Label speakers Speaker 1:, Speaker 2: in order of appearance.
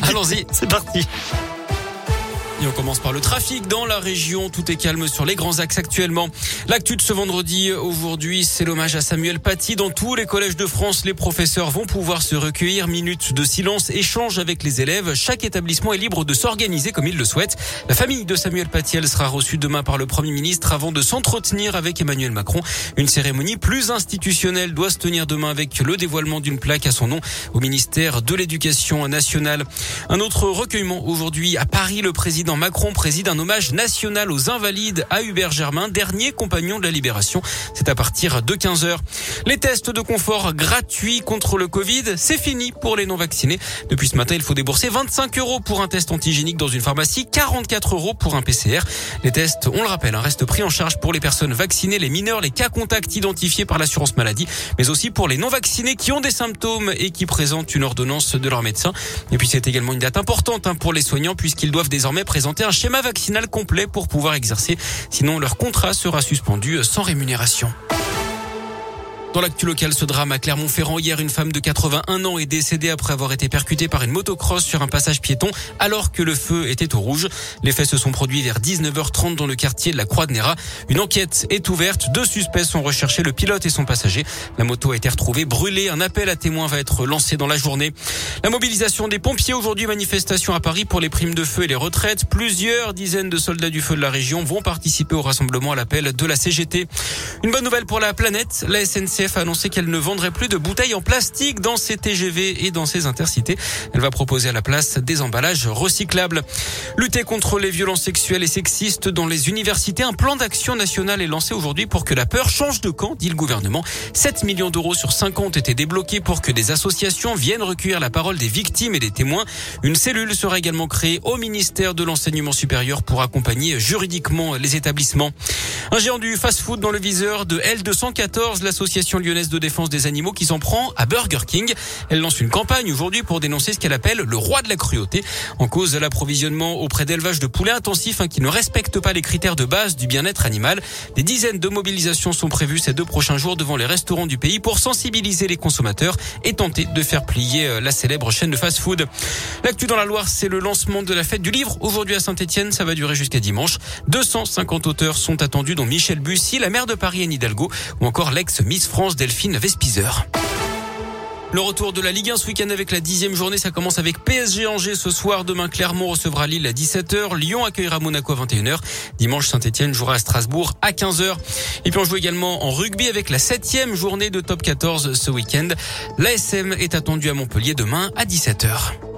Speaker 1: Allons-y, c'est parti. Et on commence par le trafic dans la région. Tout est calme sur les grands axes actuellement. L'actu de ce vendredi, aujourd'hui, c'est l'hommage à Samuel Paty. Dans tous les collèges de France, les professeurs vont pouvoir se recueillir. Minutes de silence, échange avec les élèves. Chaque établissement est libre de s'organiser comme il le souhaite. La famille de Samuel Paty, elle sera reçue demain par le Premier ministre avant de s'entretenir avec Emmanuel Macron. Une cérémonie plus institutionnelle doit se tenir demain avec le dévoilement d'une plaque à son nom au ministère de l'Éducation nationale. Un autre recueillement aujourd'hui à Paris. Le président Macron préside un hommage national aux invalides à Hubert Germain, dernier compagnon de la Libération. C'est à partir de 15h. Les tests de confort gratuits contre le Covid, c'est fini pour les non-vaccinés. Depuis ce matin, il faut débourser 25 euros pour un test antigénique dans une pharmacie, 44 euros pour un PCR. Les tests, on le rappelle, hein, restent pris en charge pour les personnes vaccinées, les mineurs, les cas contacts identifiés par l'assurance maladie, mais aussi pour les non-vaccinés qui ont des symptômes et qui présentent une ordonnance de leur médecin. Et puis c'est également une date importante hein, pour les soignants puisqu'ils doivent désormais présenter présenter un schéma vaccinal complet pour pouvoir exercer. Sinon, leur contrat sera suspendu sans rémunération. Dans l'actu local, ce drame à Clermont-Ferrand, hier, une femme de 81 ans est décédée après avoir été percutée par une motocross sur un passage piéton alors que le feu était au rouge. Les faits se sont produits vers 19h30 dans le quartier de la Croix de Néra. Une enquête est ouverte. Deux suspects sont recherchés, le pilote et son passager. La moto a été retrouvée brûlée. Un appel à témoins va être lancé dans la journée. La mobilisation des pompiers aujourd'hui, manifestation à Paris pour les primes de feu et les retraites. Plusieurs dizaines de soldats du feu de la région vont participer au rassemblement à l'appel de la CGT. Une bonne nouvelle pour la planète. La SNC a annoncé qu'elle ne vendrait plus de bouteilles en plastique dans ses TGV et dans ses intercités. Elle va proposer à la place des emballages recyclables. Lutter contre les violences sexuelles et sexistes dans les universités. Un plan d'action national est lancé aujourd'hui pour que la peur change de camp, dit le gouvernement. 7 millions d'euros sur 5 ans ont été débloqués pour que des associations viennent recueillir la parole des victimes et des témoins. Une cellule sera également créée au ministère de l'enseignement supérieur pour accompagner juridiquement les établissements. Un géant du fast-food dans le viseur de L214, l'association lyonnaise de défense des animaux qui s'en prend à Burger King. Elle lance une campagne aujourd'hui pour dénoncer ce qu'elle appelle le roi de la cruauté. En cause l'approvisionnement auprès d'élevage de poulets intensifs hein, qui ne respectent pas les critères de base du bien-être animal. Des dizaines de mobilisations sont prévues ces deux prochains jours devant les restaurants du pays pour sensibiliser les consommateurs et tenter de faire plier euh, la célèbre chaîne de fast-food. L'actu dans la Loire, c'est le lancement de la fête du livre aujourd'hui à Saint-Etienne. Ça va durer jusqu'à dimanche. 250 auteurs sont attendus Michel Bussy, la maire de Paris Hidalgo ou encore l'ex-Miss France Delphine Vespizer. Le retour de la Ligue 1 ce week-end avec la dixième journée, ça commence avec PSG Angers ce soir. Demain, Clermont recevra Lille à 17h. Lyon accueillera Monaco à 21h. Dimanche, Saint-Etienne jouera à Strasbourg à 15h. Et puis on joue également en rugby avec la septième journée de top 14 ce week-end. L'ASM est attendu à Montpellier demain à 17h.